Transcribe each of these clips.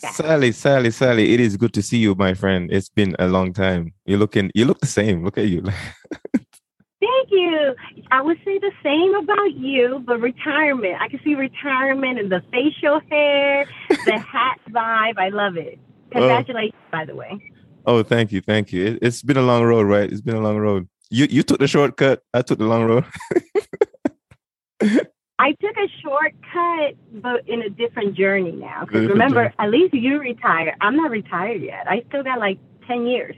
Sally, Sally, Sally, it is good to see you, my friend. It's been a long time. You're looking, you look the same. Look at you. Thank you. I would say the same about you, but retirement. I can see retirement and the facial hair, the hat vibe. I love it. Oh. Congratulations, oh. by the way. Oh, thank you, thank you. It, has been a long road, right? It's been a long road. You you took the shortcut. I took the long road. I took a shortcut, but in a different journey now. Because remember, journey. at least you retired. I'm not retired yet. I still got like ten years.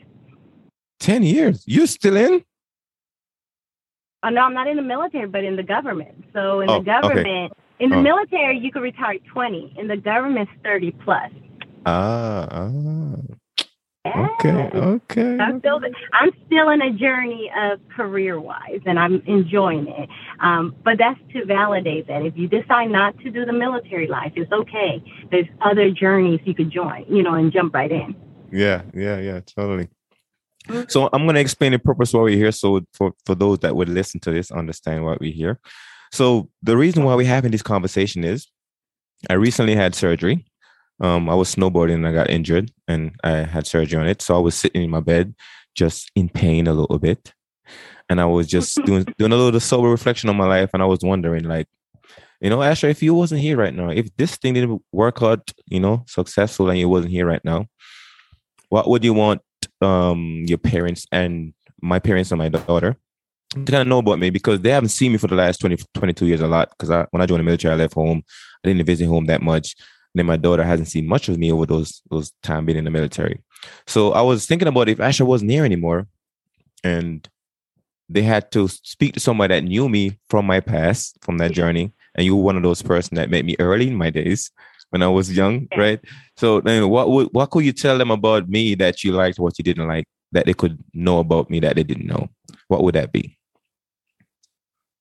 Ten years? You still in? Oh, no, I'm not in the military, but in the government. So in oh, the government, okay. in the oh. military, you could retire 20. In the government, 30 plus. Ah, ah. Okay, okay. I'm still, I'm still in a journey of career wise, and I'm enjoying it. Um, but that's to validate that if you decide not to do the military life, it's okay. There's other journeys you could join, you know, and jump right in. Yeah, yeah, yeah, totally. So I'm going to explain the purpose why we're here. So for, for those that would listen to this, understand why we're here. So the reason why we're having this conversation is I recently had surgery. Um, I was snowboarding and I got injured and I had surgery on it. So I was sitting in my bed, just in pain a little bit. And I was just doing doing a little sober reflection on my life. And I was wondering, like, you know, Asher, if you wasn't here right now, if this thing didn't work out, you know, successful and you wasn't here right now, what would you want um your parents and my parents and my daughter to kind of know about me because they haven't seen me for the last 20 22 years a lot because I, when i joined the military i left home i didn't visit home that much and then my daughter hasn't seen much of me over those those time being in the military so i was thinking about if asher wasn't here anymore and they had to speak to somebody that knew me from my past from that journey and you were one of those person that met me early in my days when I was young, yeah. right? So then what would what could you tell them about me that you liked, what you didn't like, that they could know about me that they didn't know? What would that be?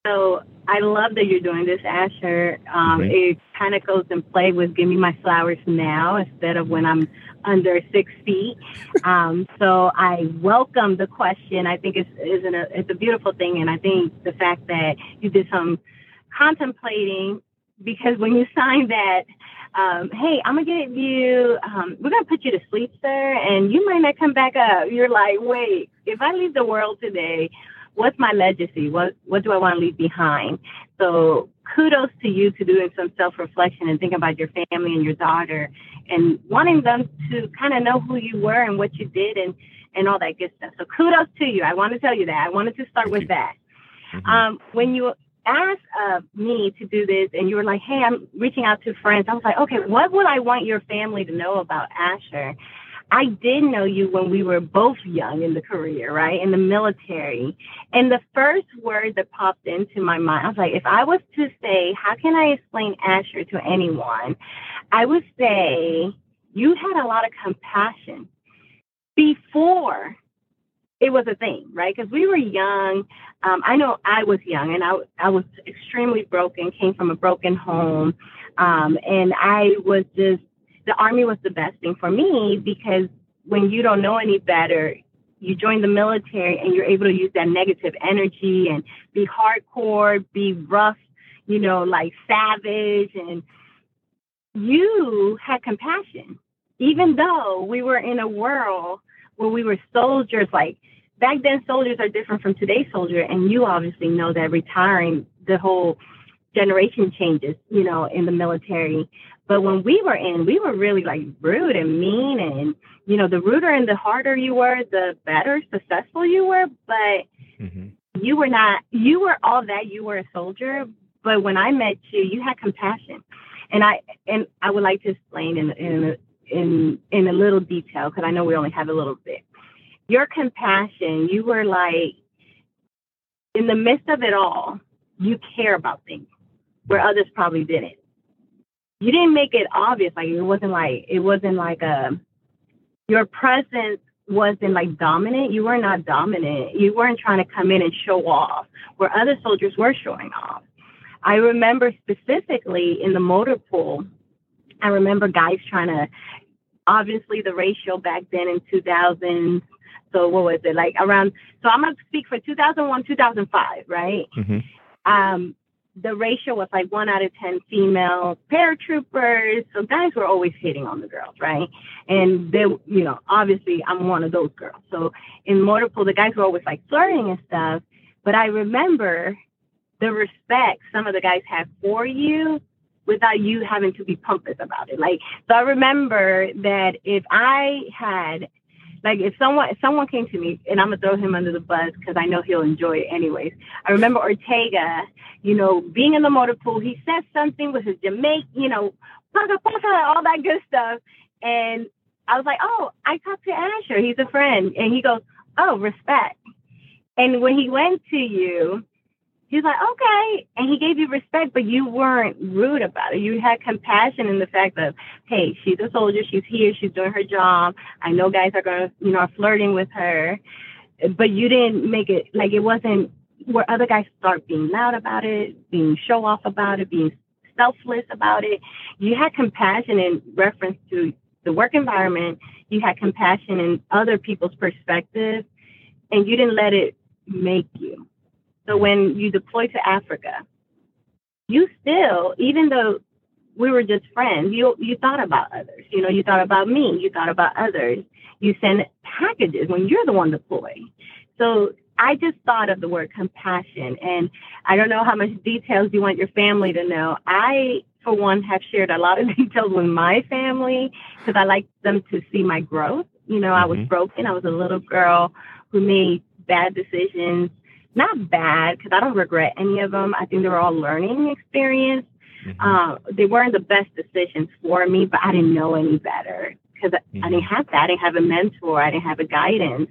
So I love that you're doing this, Asher. Um. It kind of goes in play with give me my flowers now instead of when I'm under six feet. Um, so I welcome the question. I think it's, it's, a, it's a beautiful thing. And I think the fact that you did some contemplating because when you sign that um, hey, I'm gonna get you, um, we're gonna put you to sleep, sir, and you might not come back up. You're like, wait, if I leave the world today, what's my legacy? What what do I want to leave behind? So kudos to you to doing some self reflection and thinking about your family and your daughter and wanting them to kind of know who you were and what you did and and all that good stuff. So kudos to you. I want to tell you that. I wanted to start Thank with you. that. Mm-hmm. Um, when you asked uh, me to do this and you were like, hey, I'm reaching out to friends, I was like, okay, what would I want your family to know about Asher? I did know you when we were both young in the career, right? In the military. And the first word that popped into my mind, I was like, if I was to say, how can I explain Asher to anyone? I would say you had a lot of compassion before it was a thing, right? Because we were young. Um, I know I was young and I, I was extremely broken, came from a broken home. Um, and I was just, the army was the best thing for me because when you don't know any better, you join the military and you're able to use that negative energy and be hardcore, be rough, you know, like savage. And you had compassion, even though we were in a world where we were soldiers, like back then soldiers are different from today's soldier. And you obviously know that retiring the whole generation changes you know in the military but when we were in we were really like rude and mean and you know the ruder and the harder you were the better successful you were but mm-hmm. you were not you were all that you were a soldier but when i met you you had compassion and i and i would like to explain in in in in a little detail because i know we only have a little bit your compassion, you were like, in the midst of it all, you care about things where others probably didn't. You didn't make it obvious. Like it wasn't like it wasn't like a your presence wasn't like dominant. You were not dominant. You weren't trying to come in and show off where other soldiers were showing off. I remember specifically in the motor pool, I remember guys trying to obviously the ratio back then in 2000 so what was it like around? So I'm gonna speak for 2001, 2005, right? Mm-hmm. Um, the ratio was like one out of 10 female paratroopers. So guys were always hitting on the girls, right? And they, you know, obviously I'm one of those girls. So in motor pool, the guys were always like flirting and stuff. But I remember the respect some of the guys had for you without you having to be pompous about it. Like, so I remember that if I had like if someone if someone came to me and I'm gonna throw him under the bus because I know he'll enjoy it anyways. I remember Ortega, you know, being in the motor pool, he said something with his Jamaican, you know, paka paka, all that good stuff. And I was like, Oh, I talked to Asher, he's a friend. And he goes, Oh, respect. And when he went to you, he's like, okay. And he gave you respect, but you weren't rude about it. You had compassion in the fact that, hey, she's a soldier. She's here. She's doing her job. I know guys are going to, you know, are flirting with her. But you didn't make it like it wasn't where other guys start being loud about it, being show off about it, being selfless about it. You had compassion in reference to the work environment. You had compassion in other people's perspective, and you didn't let it make you. So when you deploy to Africa, you still, even though we were just friends, you you thought about others. You know, you thought about me, you thought about others. You send packages when you're the one deployed. So I just thought of the word compassion, and I don't know how much details you want your family to know. I, for one, have shared a lot of details with my family because I like them to see my growth. You know, I was mm-hmm. broken. I was a little girl who made bad decisions not bad because I don't regret any of them. I think they were all learning experience. Mm-hmm. Uh, they weren't the best decisions for me, but I didn't know any better because mm-hmm. I didn't have that. I didn't have a mentor. I didn't have a guidance.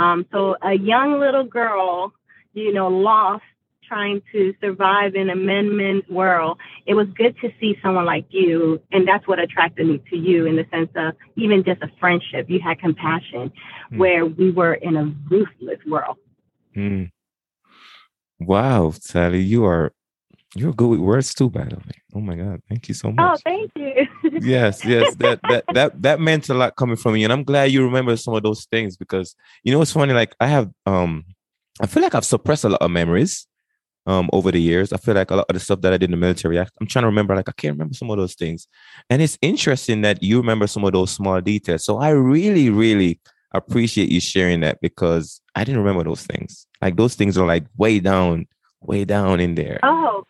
Um, so a young little girl, you know, lost trying to survive in a men world, it was good to see someone like you. And that's what attracted me to you in the sense of even just a friendship. You had compassion mm. where we were in a ruthless world. Mm. Wow, Sally, you are you're good with words too, by the way. Oh my God, thank you so oh, much. Oh, thank you. yes, yes, that that that that meant a lot coming from you, and I'm glad you remember some of those things because you know it's funny. Like I have, um, I feel like I've suppressed a lot of memories, um, over the years. I feel like a lot of the stuff that I did in the military, I, I'm trying to remember. Like I can't remember some of those things, and it's interesting that you remember some of those small details. So I really, really appreciate you sharing that because I didn't remember those things. Like those things are like way down, way down in there. Oh,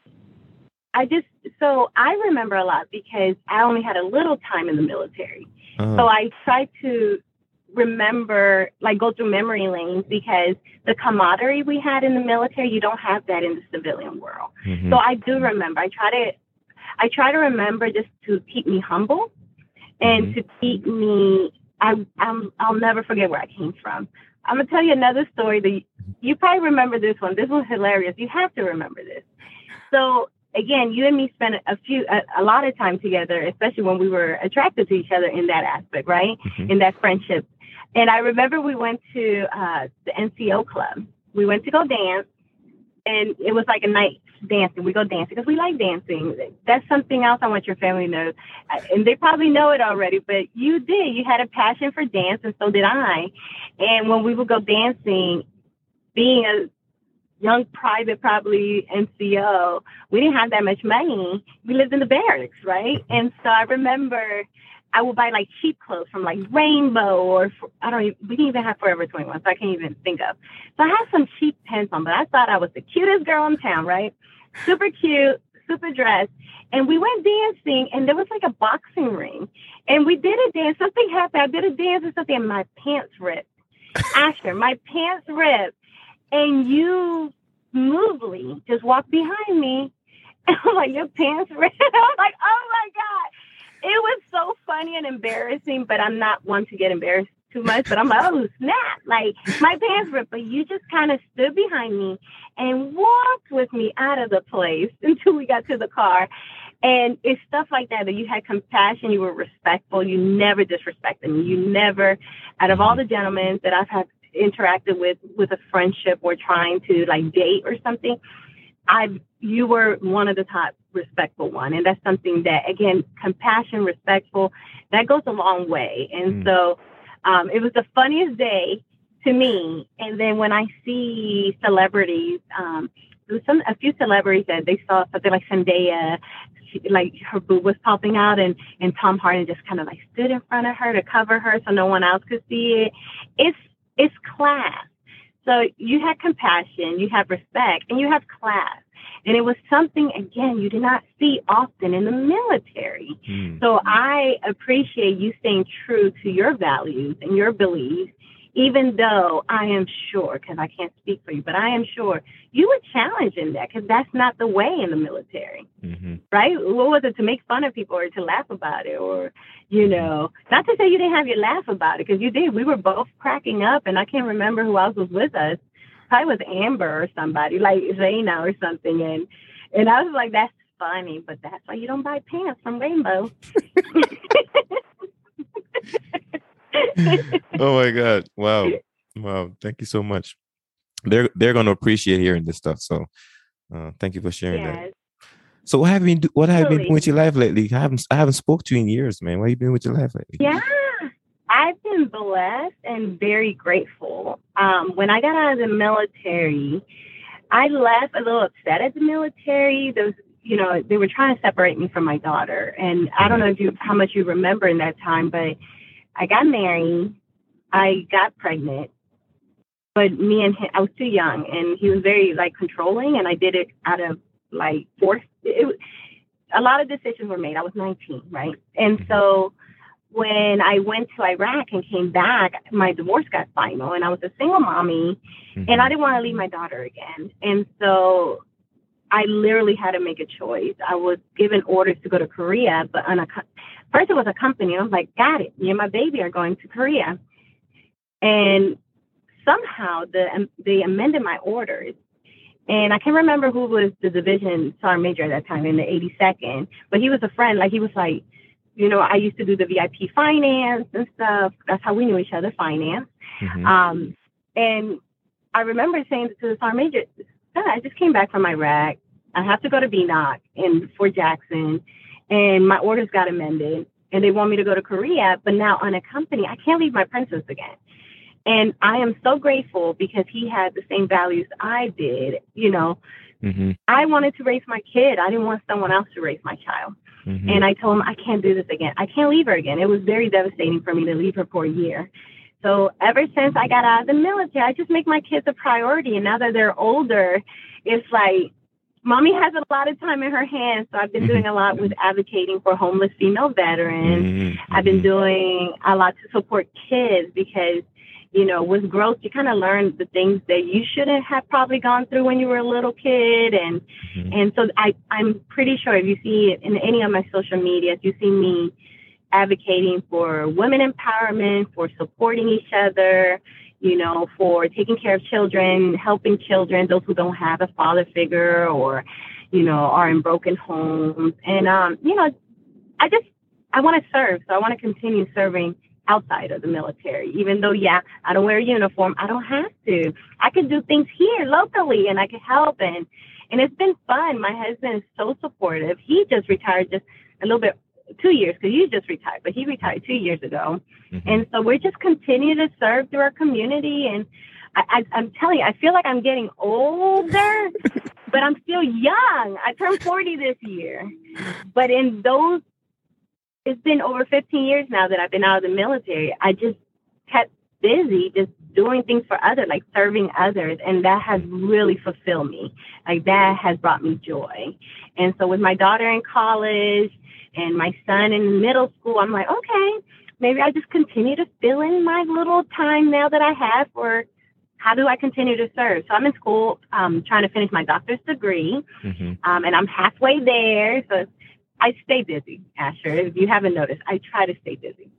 I just so I remember a lot because I only had a little time in the military. Uh-huh. So I try to remember, like go through memory lanes because the camaraderie we had in the military, you don't have that in the civilian world. Mm-hmm. So I do remember. I try to, I try to remember just to keep me humble and mm-hmm. to keep me I, I'm, I'll never forget where I came from. I'm gonna tell you another story that you, probably remember this one. This was hilarious. You have to remember this. So again, you and me spent a few, a, a, lot of time together, especially when we were attracted to each other in that aspect, right? Mm-hmm. In that friendship. And I remember we went to uh, the NCO club. We went to go dance, and it was like a night dancing. We go dancing because we like dancing. That's something else I want your family to know. And they probably know it already, but you did. You had a passion for dance, and so did I. And when we would go dancing, being a young private, probably NCO, we didn't have that much money. We lived in the barracks, right? And so I remember I would buy like cheap clothes from like Rainbow or I don't even, we didn't even have Forever 21, so I can't even think of. So I had some cheap pants on, but I thought I was the cutest girl in town, right? Super cute, super dressed. And we went dancing and there was like a boxing ring. And we did a dance. Something happened. I did a dance or something and my pants ripped. Asher, my pants ripped. And you smoothly just walked behind me. And I'm like, your pants ripped. I was like, oh my God it was so funny and embarrassing, but I'm not one to get embarrassed too much. But I'm like, oh snap! Like my pants ripped, but you just kind of stood behind me and walked with me out of the place until we got to the car. And it's stuff like that that you had compassion, you were respectful, you never disrespected me. You never, out of all the gentlemen that I've had interacted with with a friendship or trying to like date or something, I you were one of the top respectful one, and that's something that again, compassion, respectful, that goes a long way. And mm. so, um, it was the funniest day to me. And then when I see celebrities, um, some a few celebrities that they saw something like Zendaya, she, like her boob was popping out, and and Tom Hardy just kind of like stood in front of her to cover her so no one else could see it. It's it's class. So you had compassion, you have respect, and you have class. And it was something, again, you did not see often in the military. Mm. So I appreciate you staying true to your values and your beliefs even though I am sure, because I can't speak for you, but I am sure you were challenging that because that's not the way in the military, mm-hmm. right? What was it to make fun of people or to laugh about it or, you mm-hmm. know, not to say you didn't have your laugh about it because you did. We were both cracking up, and I can't remember who else was with us. Probably was Amber or somebody like Zayna or something, and and I was like, that's funny, but that's why you don't buy pants from Rainbow. oh my god! Wow, wow! Thank you so much. They're they're going to appreciate hearing this stuff. So, uh, thank you for sharing yes. that. So, what have you been what have you been doing with your life lately? I haven't I haven't spoke to you in years, man. What have you been with your life lately? Yeah, I've been blessed and very grateful. Um, when I got out of the military, I left a little upset at the military. Those you know, they were trying to separate me from my daughter. And I don't mm-hmm. know if you how much you remember in that time, but I got married. I got pregnant, but me and him, I was too young, and he was very like controlling, and I did it out of like force. It, a lot of decisions were made. I was 19, right? And mm-hmm. so when I went to Iraq and came back, my divorce got final, and I was a single mommy, mm-hmm. and I didn't want to leave my daughter again. And so I literally had to make a choice. I was given orders to go to Korea, but on a first it was a company. I was like, got it. Me and my baby are going to Korea, and somehow the um, they amended my orders. And I can't remember who was the division sergeant major at that time in the 82nd, but he was a friend. Like he was like, you know, I used to do the VIP finance and stuff. That's how we knew each other, finance. Mm-hmm. Um, and I remember saying to the sergeant major, I just came back from Iraq. I have to go to BNOC in Fort Jackson, and my orders got amended, and they want me to go to Korea, but now on a company, I can't leave my princess again. And I am so grateful because he had the same values I did. You know, mm-hmm. I wanted to raise my kid. I didn't want someone else to raise my child. Mm-hmm. And I told him, I can't do this again. I can't leave her again. It was very devastating for me to leave her for a year. So ever since I got out of the military, I just make my kids a priority. And now that they're older, it's like mommy has a lot of time in her hands. So I've been doing a lot with advocating for homeless female veterans. Mm-hmm. I've been mm-hmm. doing a lot to support kids because, you know, with growth, you kind of learn the things that you shouldn't have probably gone through when you were a little kid. And, mm-hmm. and so I, I'm pretty sure if you see it in any of my social medias, you see me advocating for women empowerment, for supporting each other, you know, for taking care of children, helping children, those who don't have a father figure or, you know, are in broken homes. And, um, you know, I just, I want to serve. So I want to continue serving outside of the military. Even though, yeah, I don't wear a uniform, I don't have to. I can do things here locally and I can help. And, and it's been fun. My husband is so supportive. He just retired just a little bit two years because you just retired, but he retired two years ago. Mm-hmm. And so we're just continuing to serve through our community. And I, I, am telling you, I feel like I'm getting older, but I'm still young. I turned 40 this year. But in those, it's been over 15 years now that I've been out of the military. I just kept busy just doing things for others, like serving others. And that has really fulfilled me. Like that has brought me joy. And so with my daughter in college, and my son in middle school, I'm like, okay, maybe I just continue to fill in my little time now that I have for how do I continue to serve? So I'm in school um, trying to finish my doctor's degree, mm-hmm. um, and I'm halfway there. So I stay busy, Asher. If you haven't noticed, I try to stay busy.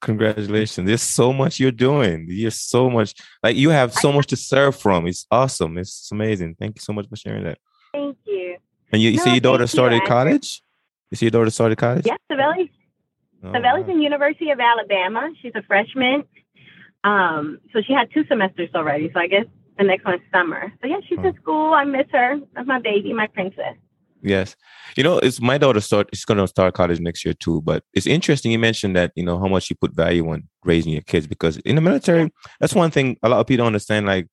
Congratulations. There's so much you're doing. You're so much like you have so much to serve from. It's awesome. It's amazing. Thank you so much for sharing that. Thank you. And you, you no, see your daughter started you, college? You see your daughter started college? Yes, Savelli's. Oh, Savelli's in University of Alabama. She's a freshman. Um, so she had two semesters already. So I guess the next one's summer. So yeah, she's oh. in school. I miss her. That's my baby, my princess. Yes. You know, it's my daughter start she's gonna start college next year too. But it's interesting you mentioned that, you know, how much you put value on raising your kids because in the military, that's one thing a lot of people don't understand. Like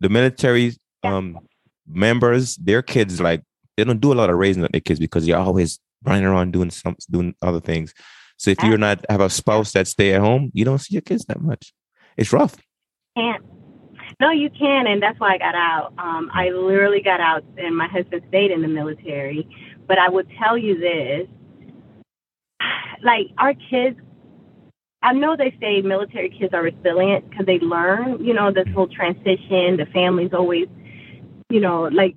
the military, um, members, their kids like they don't do a lot of raising their kids because you're always running around doing some doing other things. So if you're not have a spouse that stay at home, you don't see your kids that much. It's rough. Can't. No, you can, and that's why I got out. Um, I literally got out, and my husband stayed in the military. But I would tell you this: like our kids I know they say military kids are resilient because they learn, you know, this whole transition. The family's always, you know, like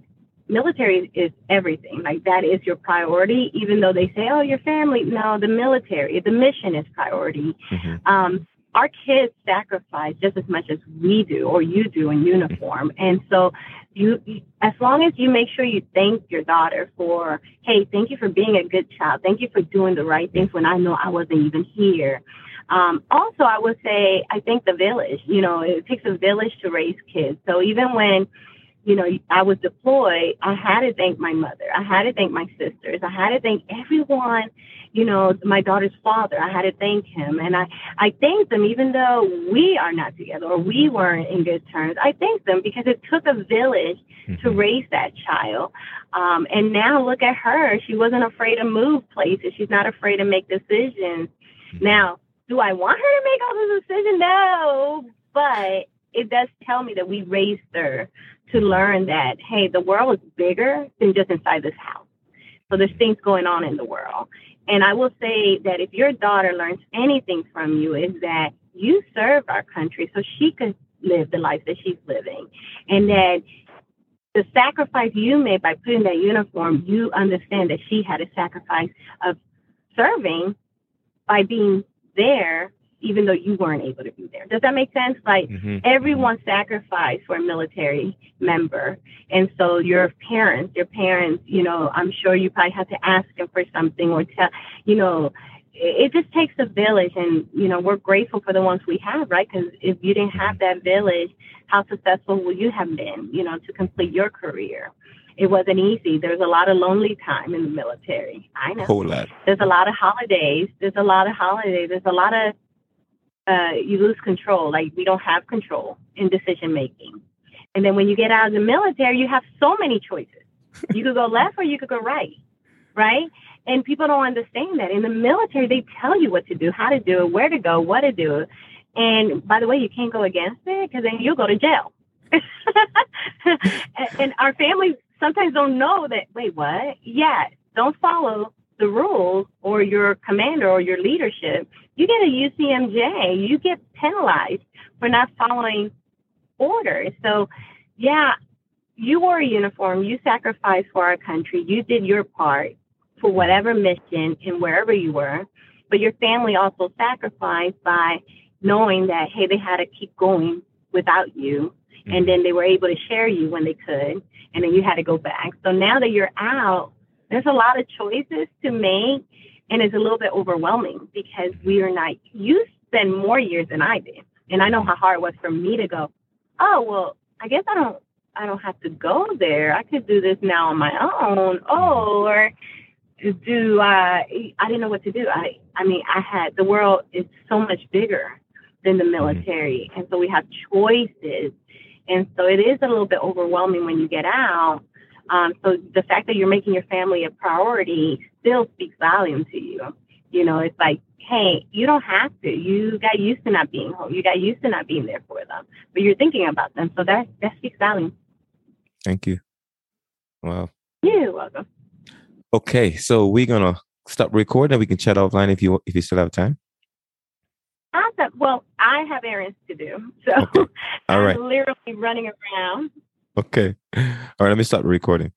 military is everything. Like that is your priority, even though they say, oh, your family. No, the military, the mission is priority. Mm-hmm. Um, our kids sacrifice just as much as we do or you do in uniform. And so you, as long as you make sure you thank your daughter for, hey, thank you for being a good child. Thank you for doing the right things when I know I wasn't even here. Um, also, I would say I think the village. You know, it takes a village to raise kids. So even when you know, I was deployed, I had to thank my mother. I had to thank my sisters. I had to thank everyone, you know, my daughter's father. I had to thank him. And I, I thank them even though we are not together or we weren't in good terms. I thank them because it took a village mm-hmm. to raise that child. Um, and now look at her. She wasn't afraid to move places. She's not afraid to make decisions. Mm-hmm. Now, do I want her to make all the decisions? No, but it does tell me that we raised her to learn that hey, the world is bigger than just inside this house. So there's things going on in the world. And I will say that if your daughter learns anything from you, is that you served our country so she could live the life that she's living, and that the sacrifice you made by putting that uniform, you understand that she had a sacrifice of serving by being there even though you weren't able to be there. Does that make sense? Like mm-hmm. everyone sacrificed for a military member. And so your parents, your parents, you know, I'm sure you probably have to ask them for something or tell, you know, it just takes a village and, you know, we're grateful for the ones we have, right? Because if you didn't have that village, how successful would you have been, you know, to complete your career? it wasn't easy. There's a lot of lonely time in the military. I know. Whole lot. There's a lot of holidays. There's a lot of holidays. There's a lot of uh, you lose control. Like we don't have control in decision making. And then when you get out of the military, you have so many choices. You could go left or you could go right, right? And people don't understand that. In the military, they tell you what to do, how to do it, where to go, what to do. And by the way, you can't go against it because then you'll go to jail. and, our families sometimes don't know that, wait, what? Yeah, don't follow the rules or your commander or your leadership. You get a UCMJ, you get penalized for not following orders. So, yeah, you wore a uniform, you sacrificed for our country, you did your part for whatever mission and wherever you were, but your family also sacrificed by knowing that, hey, they had to keep going without you and mm-hmm. then they were able to share you when they could, and then you had to go back. So now that you're out, there's a lot of choices to make, and it's a little bit overwhelming because we are not. You spend more years than I did, and I know how hard it was for me to go. Oh well, I guess I don't. I don't have to go there. I could do this now on my own. Oh, or do I? I didn't know what to do. I. I mean, I had the world is so much bigger than the mm-hmm. military, and so we have choices and so it is a little bit overwhelming when you get out. Um, so the fact that you're making your family a priority still speaks volume to you. You know, it's like, hey, you don't have to. You got used to not being home. You got used to not being there for them, but you're thinking about them. So that that speaks volume. Thank you. Wow. You're welcome. Okay, so we're gonna stop recording. And we can chat offline if you if you still have time. Awesome. Well, I have errands to do. So okay. All right. I'm literally running around. Okay. All right. Let me stop recording.